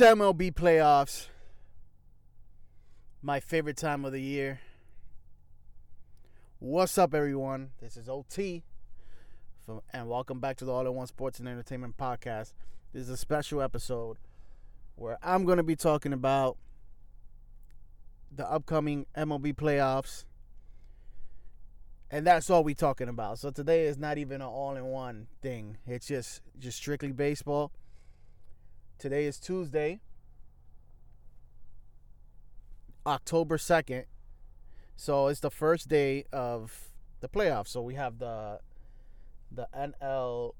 MLB playoffs. My favorite time of the year. What's up, everyone? This is OT, from, and welcome back to the All in One Sports and Entertainment Podcast. This is a special episode where I'm going to be talking about the upcoming MLB playoffs, and that's all we're talking about. So today is not even an all-in-one thing. It's just just strictly baseball. Today is Tuesday, October 2nd. So it's the first day of the playoffs. So we have the the NL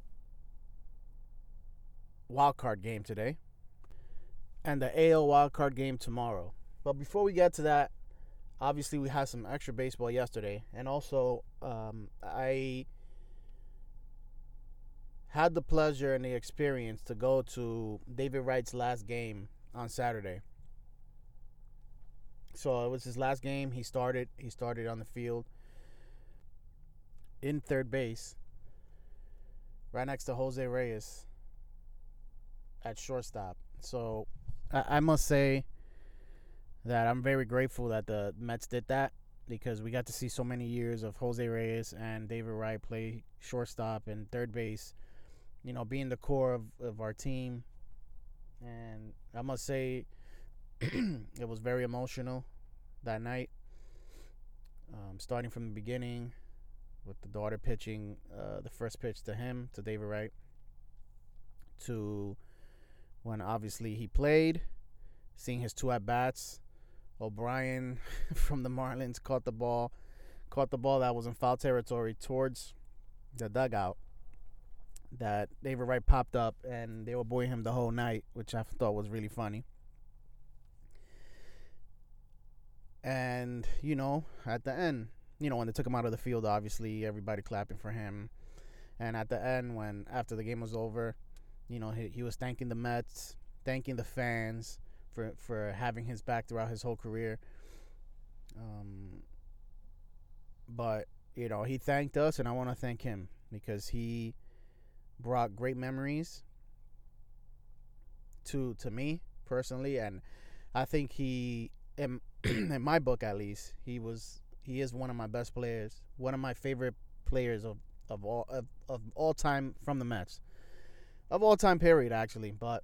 wildcard game today and the AL wildcard game tomorrow. But before we get to that, obviously we had some extra baseball yesterday, and also um, I had the pleasure and the experience to go to David Wright's last game on Saturday. So it was his last game. He started. He started on the field in third base, right next to Jose Reyes at shortstop. So I, I must say that I'm very grateful that the Mets did that because we got to see so many years of Jose Reyes and David Wright play shortstop and third base you know, being the core of, of our team. And I must say, it was very emotional that night. Um, starting from the beginning, with the daughter pitching uh, the first pitch to him, to David Wright, to when obviously he played, seeing his two at bats. O'Brien from the Marlins caught the ball, caught the ball that was in foul territory towards the dugout that David Wright popped up and they were booing him the whole night, which I thought was really funny. And, you know, at the end, you know, when they took him out of the field, obviously everybody clapping for him. And at the end, when after the game was over, you know, he, he was thanking the Mets, thanking the fans for for having his back throughout his whole career. Um, but you know, he thanked us, and I want to thank him because he brought great memories to to me personally, and I think he, in, in my book at least, he was he is one of my best players, one of my favorite players of of all of, of all time from the Mets, of all time period actually. But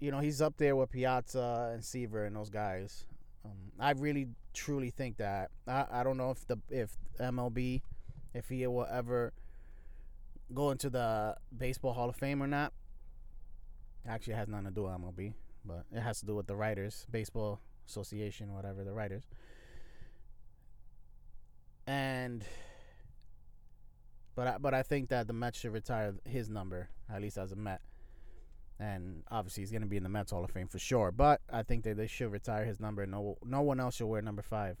you know he's up there with Piazza and Seaver and those guys. Um, I really truly think that I, I don't know if the if MLB if he will ever go into the Baseball Hall of Fame or not. Actually, it has nothing to do with MLB, but it has to do with the writers, Baseball Association, whatever, the writers. And but I, but I think that the Mets should retire his number at least as a Met, and obviously he's going to be in the Mets Hall of Fame for sure. But I think that they should retire his number. No no one else should wear number five.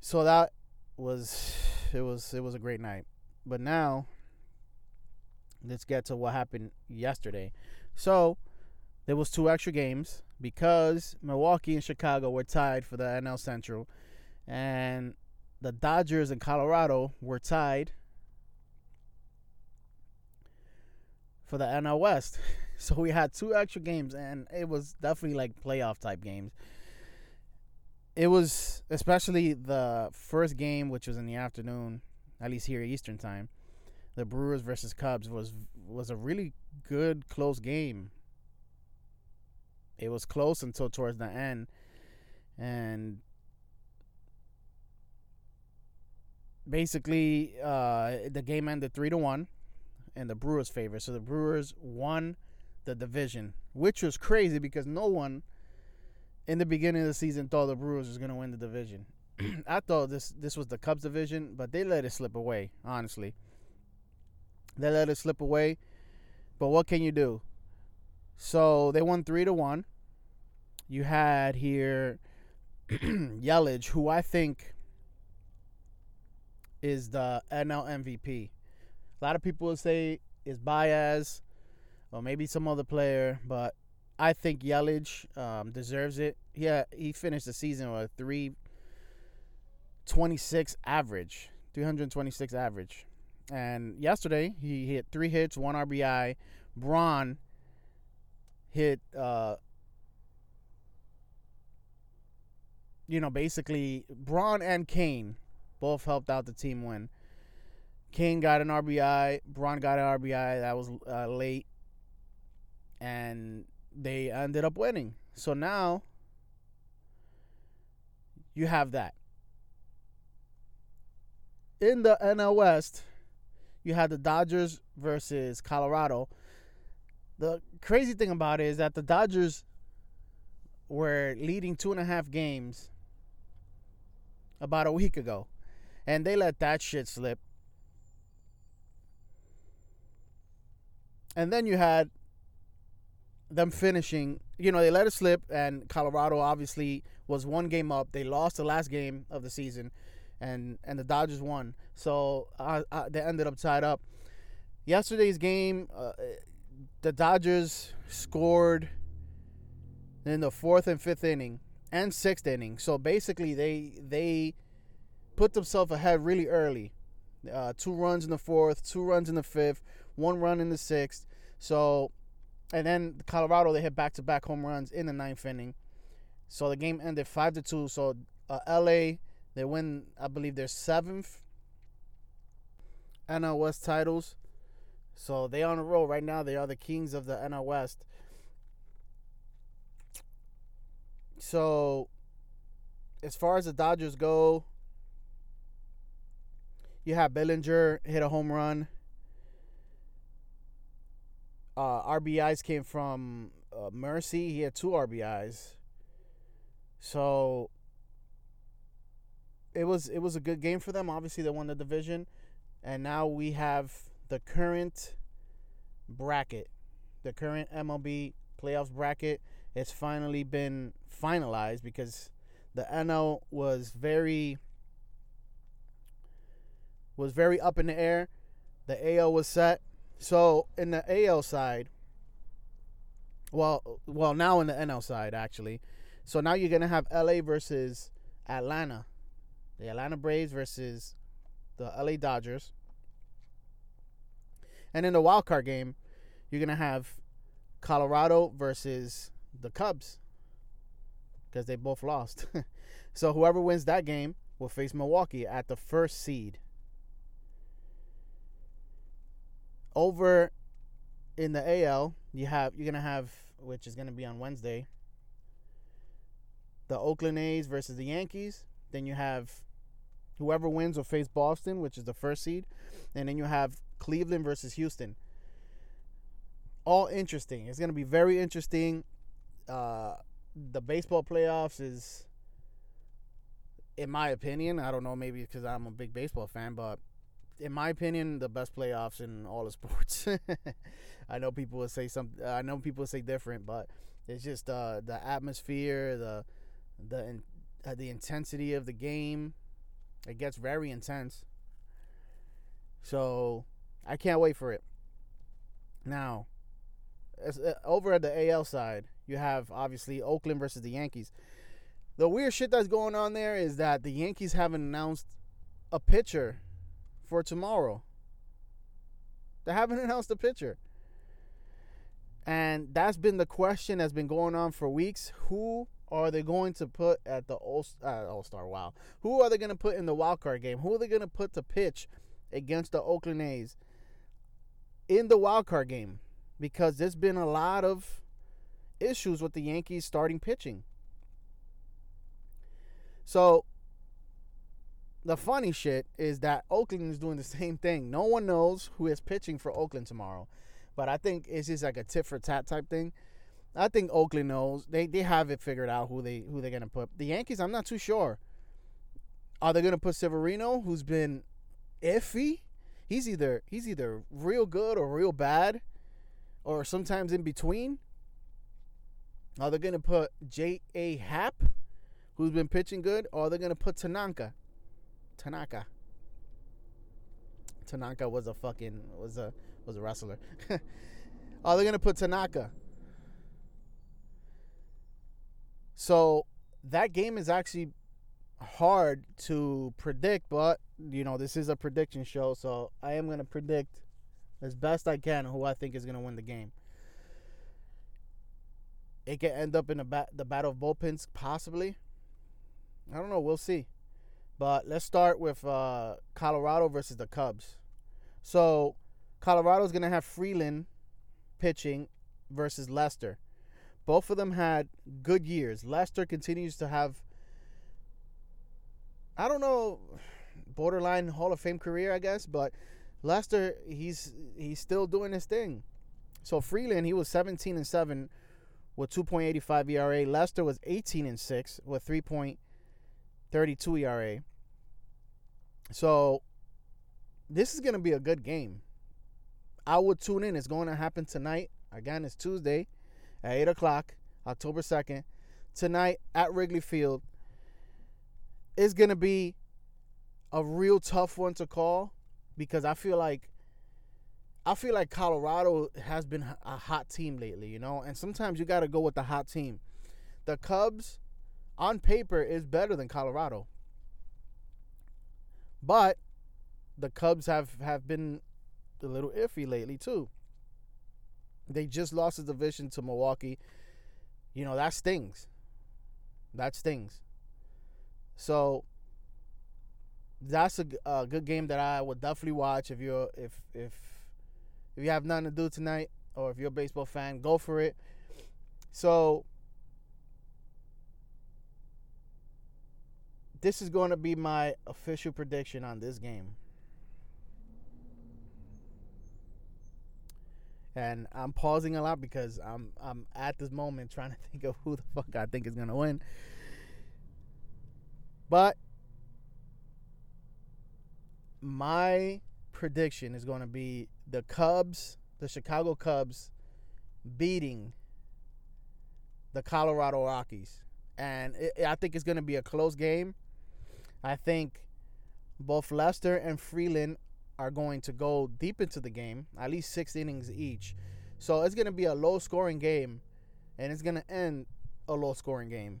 So that was it was it was a great night. But now, let's get to what happened yesterday. So, there was two extra games because Milwaukee and Chicago were tied for the NL Central, and the Dodgers and Colorado were tied for the NL West. So we had two extra games, and it was definitely like playoff type games. It was especially the first game, which was in the afternoon at least here Eastern time. The Brewers versus Cubs was was a really good close game. It was close until towards the end, and basically uh, the game ended three to one in the Brewers' favor. So the Brewers won the division, which was crazy because no one in the beginning of the season thought the Brewers was going to win the division. I thought this this was the Cubs division, but they let it slip away. Honestly, they let it slip away. But what can you do? So they won three to one. You had here Yelich, who I think is the NL MVP. A lot of people would say is Baez or maybe some other player, but I think Yelich um, deserves it. Yeah, he finished the season with three 26 average, 326 average. And yesterday he hit three hits, one RBI. Braun hit uh you know basically Braun and Cain both helped out the team win. Cain got an RBI, Braun got an RBI that was uh, late and they ended up winning. So now you have that. In the NL West, you had the Dodgers versus Colorado. The crazy thing about it is that the Dodgers were leading two and a half games about a week ago, and they let that shit slip. And then you had them finishing, you know, they let it slip, and Colorado obviously was one game up. They lost the last game of the season, and and the Dodgers won. So they ended up tied up. Yesterday's game, uh, the Dodgers scored in the fourth and fifth inning and sixth inning. So basically, they they put themselves ahead really early. Uh, two runs in the fourth, two runs in the fifth, one run in the sixth. So, and then Colorado they hit back to back home runs in the ninth inning. So the game ended five to two. So uh, LA they win, I believe, their seventh NL West titles. So they on a roll right now. They are the kings of the NL West. So as far as the Dodgers go, you have Bellinger hit a home run. Uh, RBIs came from uh, Murphy. He had two RBIs. So it was it was a good game for them. Obviously, they won the division, and now we have the current bracket, the current MLB playoffs bracket. It's finally been finalized because the NL was very was very up in the air. The AL was set. So in the AL side, well, well now in the NL side actually. So now you're gonna have LA versus Atlanta the Atlanta Braves versus the LA Dodgers. And in the wild card game, you're gonna have Colorado versus the Cubs because they both lost. so whoever wins that game will face Milwaukee at the first seed. Over in the AL, you have you're gonna have which is gonna be on Wednesday. The Oakland A's versus the Yankees. Then you have whoever wins will face Boston, which is the first seed, and then you have Cleveland versus Houston. All interesting. It's going to be very interesting. Uh, the baseball playoffs is, in my opinion, I don't know, maybe because I'm a big baseball fan, but in my opinion, the best playoffs in all of sports. I know people will say something. I know people will say different, but it's just uh, the atmosphere, the the uh, the intensity of the game, it gets very intense. So I can't wait for it. Now, uh, over at the AL side, you have obviously Oakland versus the Yankees. The weird shit that's going on there is that the Yankees haven't announced a pitcher for tomorrow. They haven't announced a pitcher. And that's been the question that's been going on for weeks. Who are they going to put at the All uh, Star? Wow, who are they going to put in the wild card game? Who are they going to put to pitch against the Oakland A's in the wild card game? Because there's been a lot of issues with the Yankees starting pitching. So the funny shit is that Oakland is doing the same thing. No one knows who is pitching for Oakland tomorrow. But I think it's just like a tit for tat type thing. I think Oakland knows. They they have it figured out who they who they're gonna put. The Yankees, I'm not too sure. Are they gonna put Severino, who's been iffy? He's either he's either real good or real bad, or sometimes in between. Are they gonna put J. A. Happ, who's been pitching good, or are they gonna put Tanaka? Tanaka. Tanaka was a fucking was a was a wrestler. are they gonna put Tanaka? So that game is actually hard to predict, but you know, this is a prediction show, so I am going to predict as best I can who I think is going to win the game. it could end up in a bat, the battle of bullpens, possibly. I don't know. We'll see. But let's start with uh, Colorado versus the Cubs. So Colorado's gonna have Freeland pitching versus Lester. Both of them had good years. Lester continues to have, I don't know, borderline Hall of Fame career, I guess, but Lester he's he's still doing his thing. So Freeland he was 17 and seven with 2.85 ERA. Lester was 18 and six with 3.32 ERA. So this is gonna be a good game. I would tune in. It's going to happen tonight. Again, it's Tuesday at 8 o'clock, October 2nd. Tonight at Wrigley Field is going to be a real tough one to call because I feel like I feel like Colorado has been a hot team lately, you know, and sometimes you got to go with the hot team. The Cubs, on paper, is better than Colorado, but the Cubs have have been a little iffy lately too. They just lost the division to Milwaukee. You know that stings. That stings. So that's a, a good game that I would definitely watch if you're if if if you have nothing to do tonight or if you're a baseball fan, go for it. So this is going to be my official prediction on this game. And I'm pausing a lot because I'm I'm at this moment trying to think of who the fuck I think is gonna win. But my prediction is going to be the Cubs, the Chicago Cubs, beating the Colorado Rockies, and it, I think it's going to be a close game. I think both Lester and Freeland are going to go deep into the game, at least six innings each. So it's going to be a low scoring game, and it's going to end a low scoring game.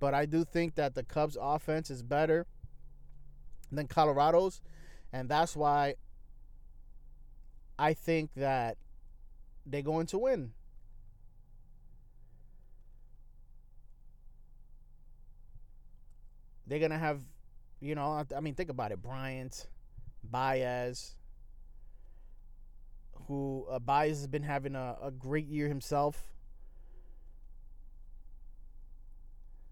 But I do think that the Cubs' offense is better than Colorado's, and that's why I think that they're going to win. They're going to have, you know, I mean, think about it. Bryant, Baez, who uh, Baez has been having a, a great year himself.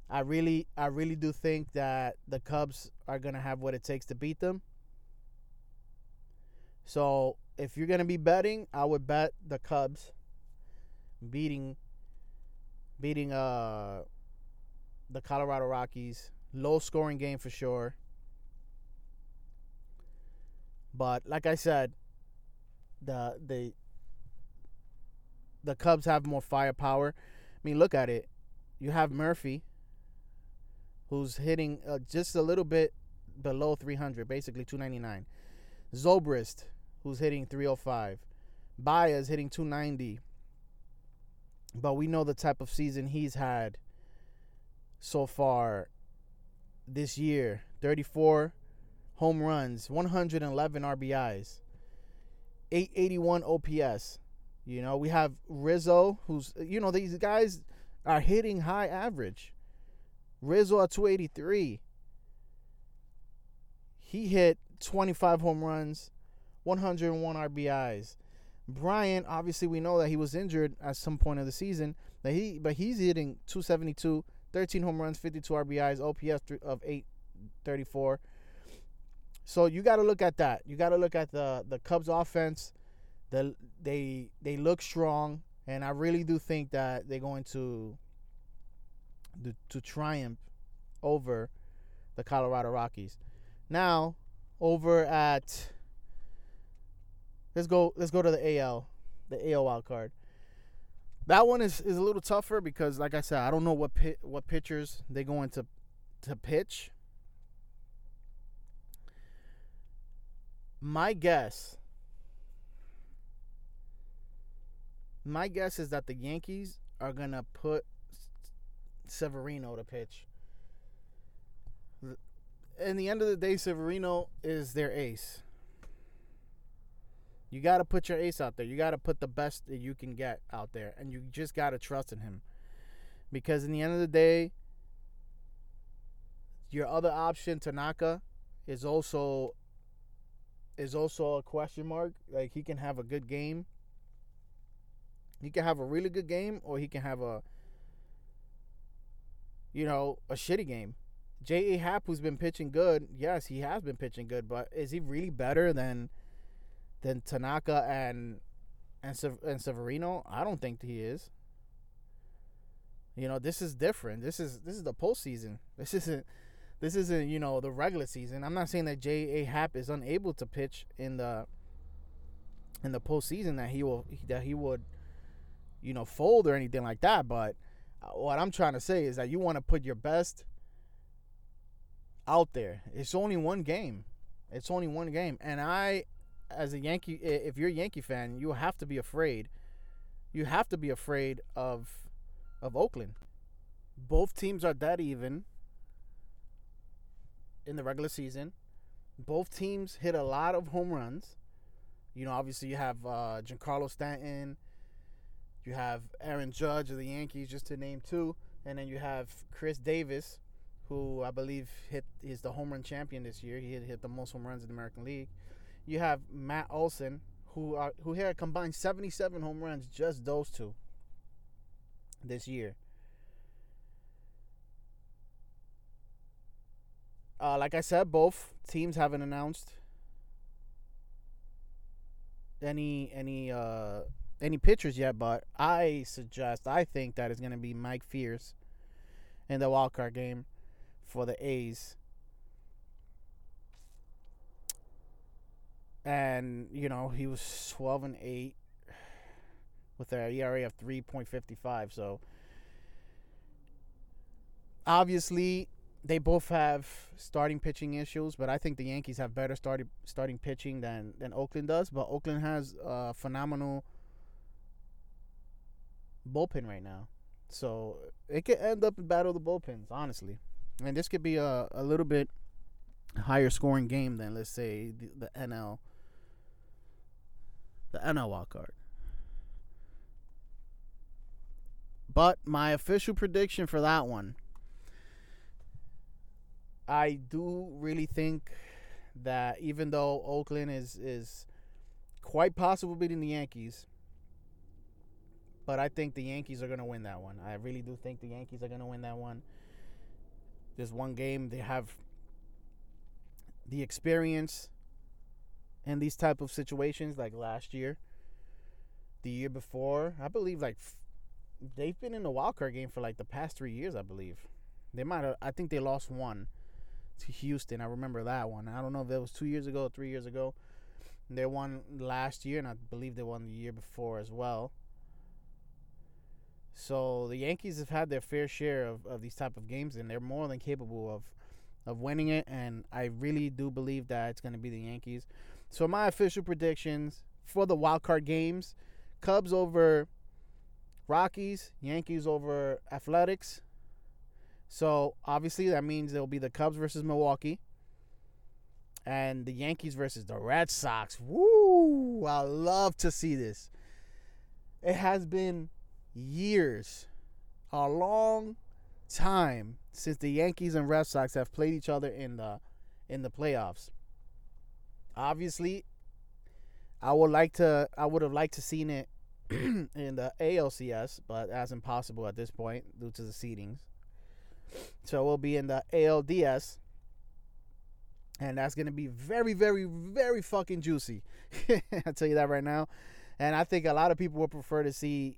I really, I really do think that the Cubs are gonna have what it takes to beat them. So if you're gonna be betting, I would bet the Cubs beating, beating uh the Colorado Rockies. Low scoring game for sure. But like I said, the the the Cubs have more firepower. I mean, look at it. You have Murphy, who's hitting uh, just a little bit below 300, basically 299. Zobrist, who's hitting 305. Baez hitting 290. But we know the type of season he's had so far this year 34 home runs, 111 RBIs, 881 OPS. You know, we have Rizzo, who's, you know, these guys are hitting high average. Rizzo at 283. He hit 25 home runs, 101 RBIs. Bryant, obviously, we know that he was injured at some point of the season, but he but he's hitting 272, 13 home runs, 52 RBIs, OPS of 834. So you got to look at that. You got to look at the the Cubs offense. The they they look strong, and I really do think that they're going to to, to triumph over the Colorado Rockies. Now, over at let's go let's go to the AL, the AL wild card. That one is, is a little tougher because, like I said, I don't know what pit, what pitchers they're going to to pitch. My guess my guess is that the Yankees are going to put Severino to pitch. In the end of the day, Severino is their ace. You got to put your ace out there. You got to put the best that you can get out there, and you just got to trust in him. Because in the end of the day, your other option, Tanaka, is also is also a question mark. Like he can have a good game. He can have a really good game, or he can have a you know a shitty game. J.A. Happ, who's been pitching good, yes, he has been pitching good, but is he really better than than Tanaka and and and Severino? I don't think he is. You know, this is different. This is this is the postseason. This isn't this isn't you know the regular season. I'm not saying that J. A. Happ is unable to pitch in the in the postseason that he will that he would you know fold or anything like that. But uh, what I'm trying to say is that you want to put your best out there. It's only one game. It's only one game, and I, as a Yankee, if you're a Yankee fan, you have to be afraid. You have to be afraid of of Oakland. Both teams are dead even in the regular season. Both teams hit a lot of home runs. You know, obviously you have uh, Giancarlo Stanton, you have Aaron Judge of the Yankees, just to name two, and then you have Khris Davis, who I believe hit is the home run champion this year. He hit, hit the most home runs in the American League. You have Matt Olson, who are, who had combined 77 home runs, just those two this year. Uh, like I said, both teams haven't announced any any uh, any pitchers yet, but I suggest I think that it's going to be Mike Fiers in the wild card game for the A's. And you know he was twelve and eight with an ERA of three point fifty five. So obviously they both have starting pitching issues, but I think the Yankees have better starting starting pitching than than Oakland does. But Oakland has a phenomenal bullpen right now, so it could end up in battle of the bullpens, honestly. And this could be a a little bit higher scoring game than let's say the, the NL the NL wild card. But my official prediction for that one I do really think that even though Oakland is is quite possible beating the Yankees, but I think the Yankees are going to win that one. I really do think the Yankees are going to win that one. This one game they have the experience in these type of situations like last year, the year before. I believe like they've been in the wild card game for like the past 3 years, I believe. They might have I think they lost one to Houston. I remember that one. I don't know if it was two years ago, three years ago. They won last year, and I believe they won the year before as well. So the Yankees have had their fair share of, of these type of games, and they're more than capable of of winning it. And I really do believe that it's going to be the Yankees. So my official predictions for the wild card games: Cubs over Rockies, Yankees over Athletics, so obviously that means it'll be the Cubs versus Milwaukee. And the Yankees versus the Red Sox. Woo! I love to see this. It has been years, a long time since the Yankees and Red Sox have played each other in the in the playoffs. Obviously, I would like to I would have liked to seen it in the ALCS, but that's impossible at this point due to the seedings. So we'll be in the ALDS. And that's going to be very, very, very fucking juicy. I'll tell you that right now. And I think a lot of people would prefer to see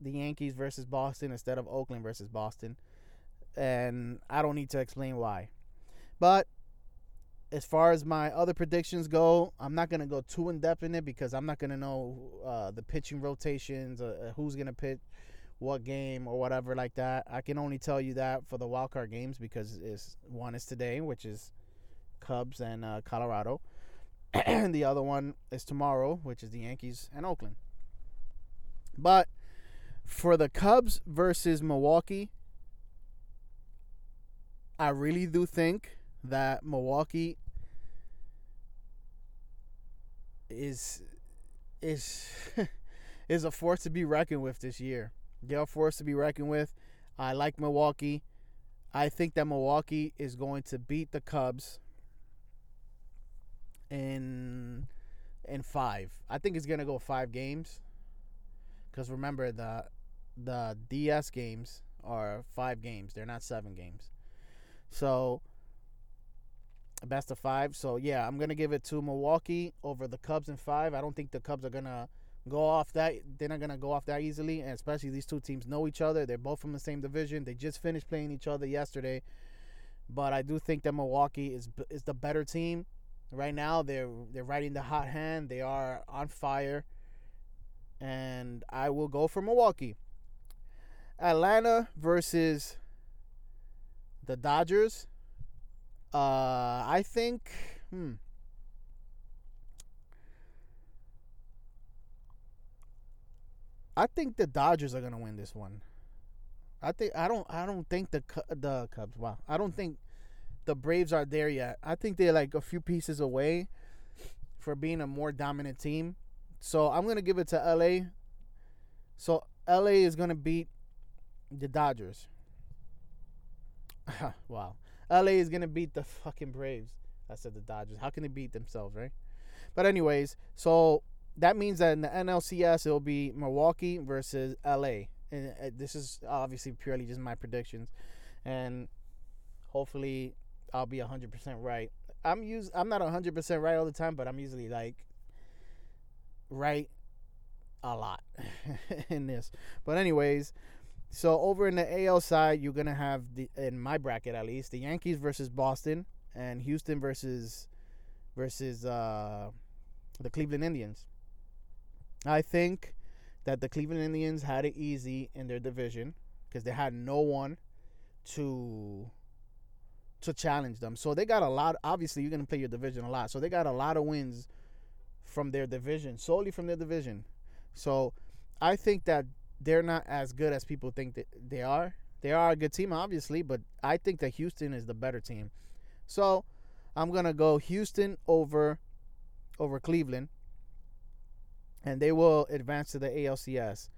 the Yankees versus Boston instead of Oakland versus Boston. And I don't need to explain why. But as far as my other predictions go, I'm not going to go too in depth in it because I'm not going to know uh, the pitching rotations, uh, who's going to pitch what game or whatever like that. I can only tell you that for the wild card games because it's one is today, which is Cubs and uh, Colorado, and the other one is tomorrow, which is the Yankees and Oakland. But for the Cubs versus Milwaukee, I really do think that Milwaukee is is is a force to be reckoned with this year. Gale Force to be reckoned with. I like Milwaukee. I think that Milwaukee is going to beat the Cubs in in five. I think it's gonna go five games. Because remember the the DS games are five games. They're not seven games. So best of five. So yeah, I'm gonna give it to Milwaukee over the Cubs in five. I don't think the Cubs are gonna go off that. They're not gonna go off that easily, and especially these two teams know each other. They're both from the same division. They just finished playing each other yesterday, but I do think that Milwaukee is is the better team right now. They're they're riding the hot hand. They are on fire, and I will go for Milwaukee. Atlanta versus the Dodgers. Uh, I think. Hmm. I think the Dodgers are gonna win this one. I think I don't I don't think the the Cubs. Wow, I don't think the Braves are there yet. I think they're like a few pieces away for being a more dominant team. So I'm gonna give it to LA. So LA is gonna beat the Dodgers. wow. LA is gonna beat the fucking Braves. I said the Dodgers. How can they beat themselves, right? But anyways, so that means that in the NLCS it'll be Milwaukee versus LA, and uh, this is obviously purely just my predictions, and hopefully I'll be hundred percent right. I'm use I'm not hundred percent right all the time, but I'm usually like right a lot in this. But anyways, so over in the AL side, you're gonna have the in my bracket at least the Yankees versus Boston and Houston versus versus uh, the Cleveland Indians. I think that the Cleveland Indians had it easy in their division because they had no one to to challenge them. So they got a lot. Obviously, you're gonna play your division a lot. So they got a lot of wins from their division, solely from their division. So I think that they're not as good as people think that they are. They are a good team, obviously, but I think that Houston is the better team. So I'm gonna go Houston over over Cleveland, and they will advance to the ALCS.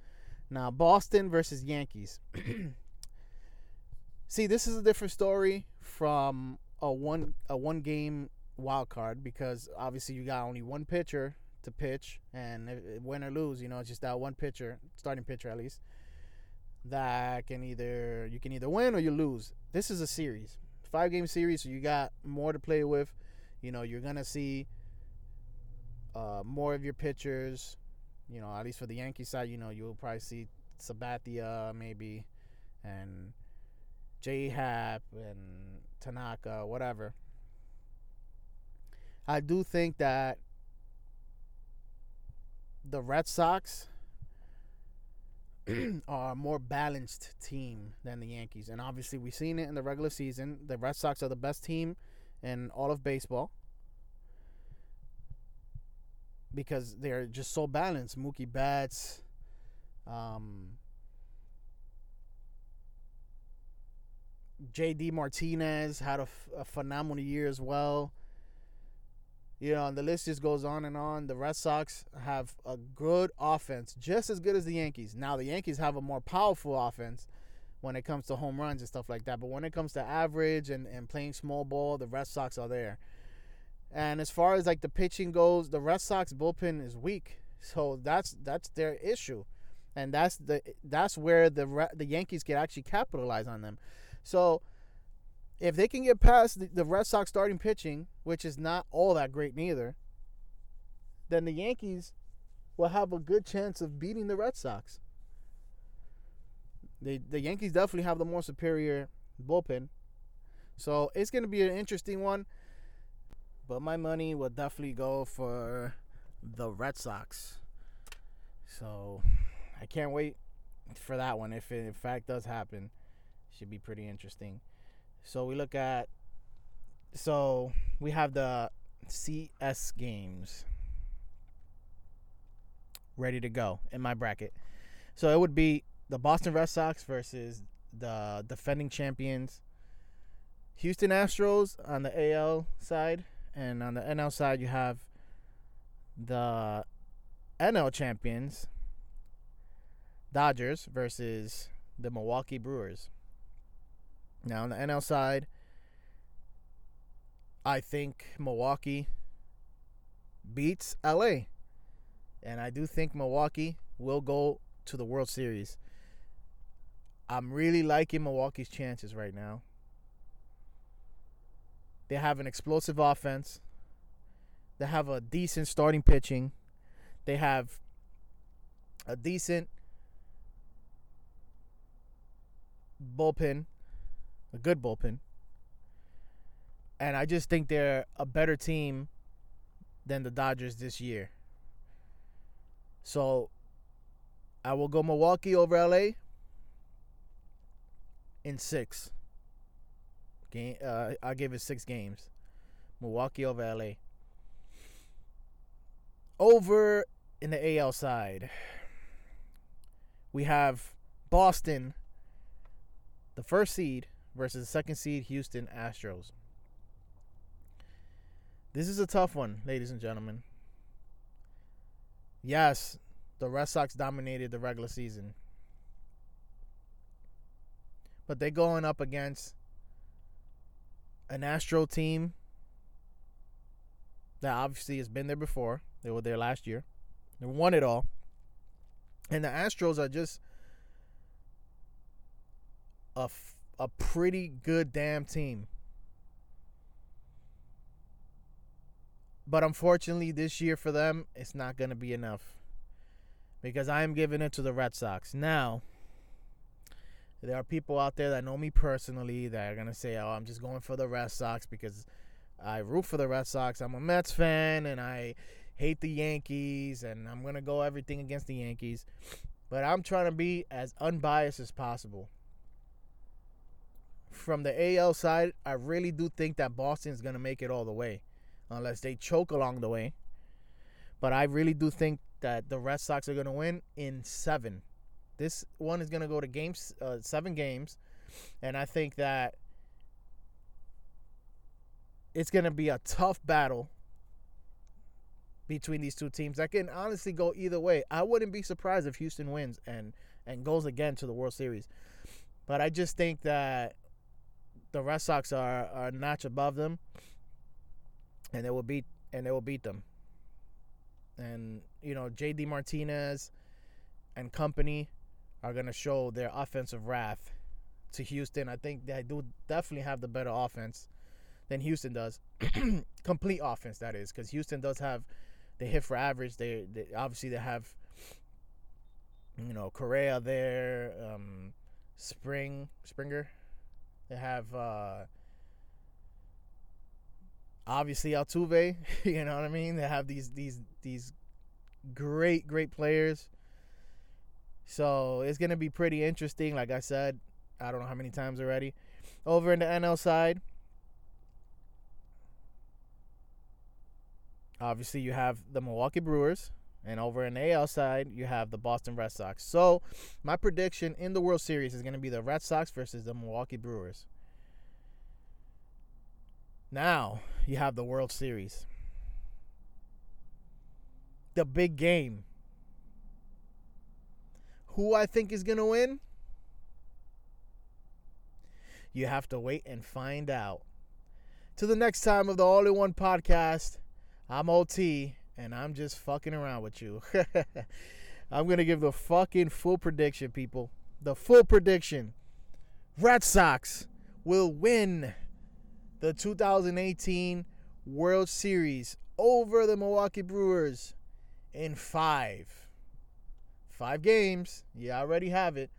Now Boston versus Yankees. See, this is a different story from a one a one game wild card because obviously you got only one pitcher to pitch, and win or lose, you know, it's just that one pitcher, starting pitcher at least, that can either you can either win or you lose. This is a series, five game series, so you got more to play with. You know, you're gonna see uh, more of your pitchers. You know, at least for the Yankee side, you know, you'll probably see Sabathia maybe, and J Happ and Tanaka, whatever. I do think that the Red Sox are a more balanced team than the Yankees. And obviously, we've seen it in the regular season. The Red Sox are the best team in all of baseball because they're just so balanced. Mookie Betts, um, JD Martinez had a, a phenomenal year as well. You know, and the list just goes on and on. The Red Sox have a good offense, just as good as the Yankees. Now, the Yankees have a more powerful offense when it comes to home runs and stuff like that. But when it comes to average and, and playing small ball, the Red Sox are there. And as far as like the pitching goes, the Red Sox bullpen is weak. So that's that's their issue. And that's the that's where the the Yankees can actually capitalize on them. So if they can get past the, the Red Sox starting pitching, which is not all that great neither, then the Yankees will have a good chance of beating the Red Sox. They, the Yankees definitely have the more superior bullpen. So it's going to be an interesting one. But my money will definitely go for the Red Sox. So I can't wait for that one. If it in fact does happen, should be pretty interesting. So we look at so we have the CS games ready to go in my bracket. So it would be the Boston Red Sox versus the defending champions Houston Astros on the AL side and on the NL side you have the NL champions Dodgers versus the Milwaukee Brewers. Now on the NL side, I think Milwaukee beats LA. And I do think Milwaukee will go to the World Series. I'm really liking Milwaukee's chances right now. They have an explosive offense. They have a decent starting pitching. They have a decent bullpen, a good bullpen. And I just think they're a better team than the Dodgers this year. So I will go Milwaukee over LA in six. Game, uh, I'll give it six games. Milwaukee over LA. Over in the AL side, we have Boston, the first seed, versus the second seed Houston Astros. This is a tough one, ladies and gentlemen. Yes, the Red Sox dominated the regular season. But they're going up against an Astro team that obviously has been there before. They were there last year. They won it all. And the Astros are just a, a pretty good damn team. But unfortunately, this year for them, it's not going to be enough. Because I am giving it to the Red Sox. Now, there are people out there that know me personally that are going to say, oh, I'm just going for the Red Sox because I root for the Red Sox. I'm a Mets fan and I hate the Yankees and I'm going to go everything against the Yankees. But I'm trying to be as unbiased as possible. From the AL side, I really do think that Boston is going to make it all the way unless they choke along the way. But I really do think that the Red Sox are going to win in seven. This one is going to go to games, uh, seven games, and I think that it's going to be a tough battle between these two teams. That can honestly go either way. I wouldn't be surprised if Houston wins and and goes again to the World Series. But I just think that the Red Sox are, are a notch above them and they will beat and they will beat them. And you know, JD Martinez and company are gonna show their offensive wrath to Houston. I think they do definitely have the better offense than Houston does. Complete offense, that is, because Houston does have they hit for average. They, they obviously they have you know Correa there, um, Spring Springer. They have uh, obviously Altuve. You know what I mean? They have these these these great great players. So it's gonna be pretty interesting. Like I said, I don't know how many times already. Over in the NL side, obviously you have the Milwaukee Brewers, and over in the AL side you have the Boston Red Sox. So my prediction in the World Series is gonna be the Red Sox versus the Milwaukee Brewers. Now you have the World Series. The big game. Who I think is going to win? You have to wait and find out. To the next time of the All in One podcast, I'm OT and I'm just fucking around with you. I'm going to give the fucking full prediction, people. The full prediction. Red Sox will win the 2018 World Series over the Milwaukee Brewers in five. Five games. You already have it.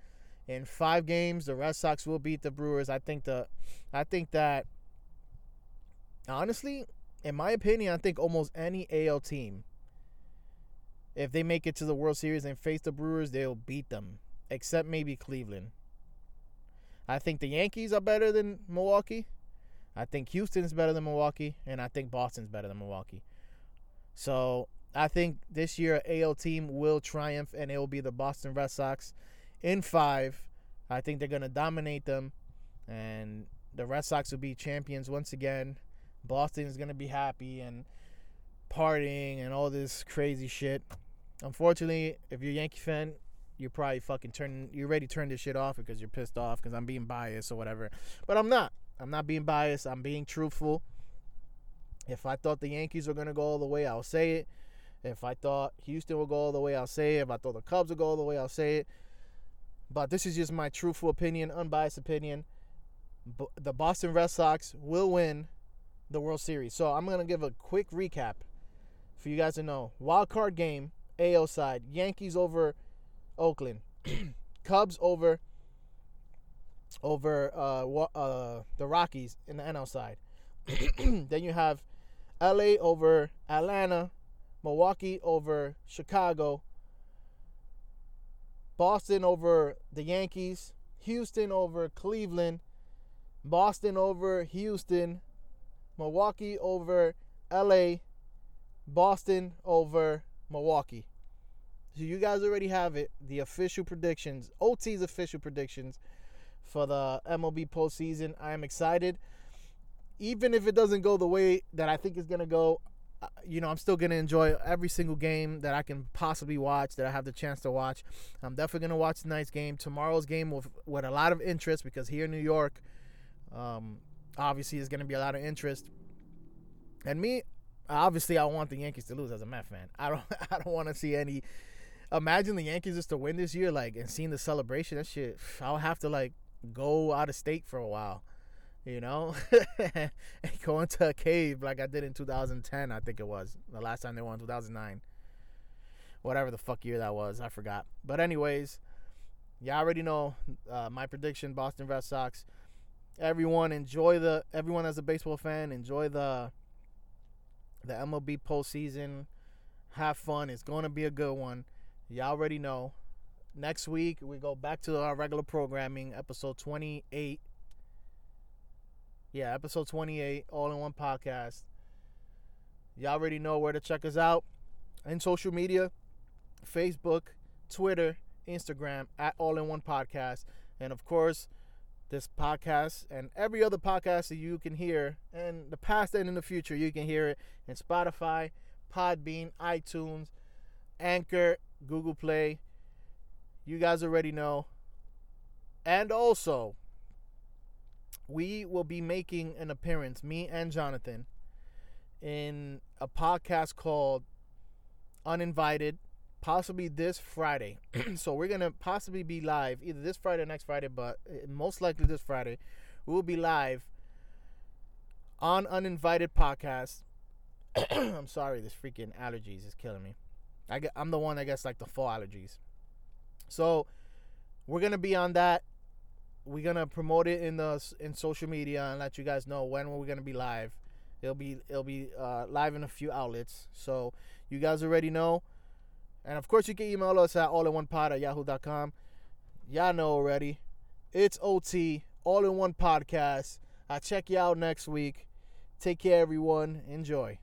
In five games, the Red Sox will beat the Brewers. I think the I think that honestly, in my opinion, I think almost any AL team, if they make it to the World Series and face the Brewers, they'll beat them. Except maybe Cleveland. I think the Yankees are better than Milwaukee. I think Houston's better than Milwaukee, and I think Boston's better than Milwaukee. So I think this year AL team will triumph, and it will be the Boston Red Sox in five. I think they're gonna dominate them, and the Red Sox will be champions once again. Boston is gonna be happy and partying and all this crazy shit. Unfortunately, if you're a Yankee fan, you're probably fucking turning. You're ready to turn this shit off because you're pissed off because I'm being biased or whatever. But I'm not. I'm not being biased. I'm being truthful. If I thought the Yankees were gonna go all the way, I'll say it. If I thought Houston would go all the way, I'll say it. If I thought the Cubs would go all the way, I'll say it. But this is just my truthful opinion, unbiased opinion. The Boston Red Sox will win the World Series. So I'm gonna give a quick recap for you guys to know. Wild card game, AL side, Yankees over Oakland, Cubs over over uh, uh, the Rockies in the NL side. then you have LA over Atlanta, Milwaukee over Chicago, Boston over the Yankees, Houston over Cleveland, Boston over Houston, Milwaukee over LA, Boston over Milwaukee. So you guys already have it. The official predictions, OT's official predictions for the MLB postseason. I am excited. Even if it doesn't go the way that I think it's gonna go, uh, you know, I'm still gonna enjoy every single game that I can possibly watch, that I have the chance to watch. I'm definitely gonna watch tonight's game, tomorrow's game with with a lot of interest because here in New York, um, obviously, there's gonna be a lot of interest. And me, obviously, I want the Yankees to lose as a Met fan. I don't, I don't want to see any. Imagine the Yankees just to win this year, like, and seeing the celebration. That shit, I'll have to like go out of state for a while, you know, and into a cave like I did in 2010. I think it was the last time they won 2009. Whatever the fuck year that was, I forgot. But anyways, y'all already know uh, my prediction: Boston Red Sox. Everyone enjoy the. Everyone as a baseball fan enjoy the. The MLB postseason. Have fun. It's to be a good one. Y'all already know next week we go back to our regular programming, episode 28. Yeah, episode 28, all in one podcast. Y'all already know where to check us out in social media Facebook, Twitter, Instagram at All in One Podcast. And of course, this podcast and every other podcast that you can hear in the past and in the future, you can hear it in Spotify, Podbean, iTunes, Anchor, Google Play, you guys already know. And also, we will be making an appearance, me and Jonathan, in a podcast called Uninvited, possibly this Friday. so we're going to possibly be live either this Friday or next Friday, but uh, most likely this Friday. We will be live on Uninvited Podcast. I'm sorry, this freaking allergies is killing me. I get, I'm the one that gets like the fall allergies. So we're gonna be on that. We're gonna promote it in the in social media and let you guys know when we're gonna be live. It'll be it'll be uh, live in a few outlets. So you guys already know. And of course you can email us at allinonepod at yahoo.com. Y'all know already. It's OT, all in one podcast. I'll check you out next week. Take care everyone. Enjoy.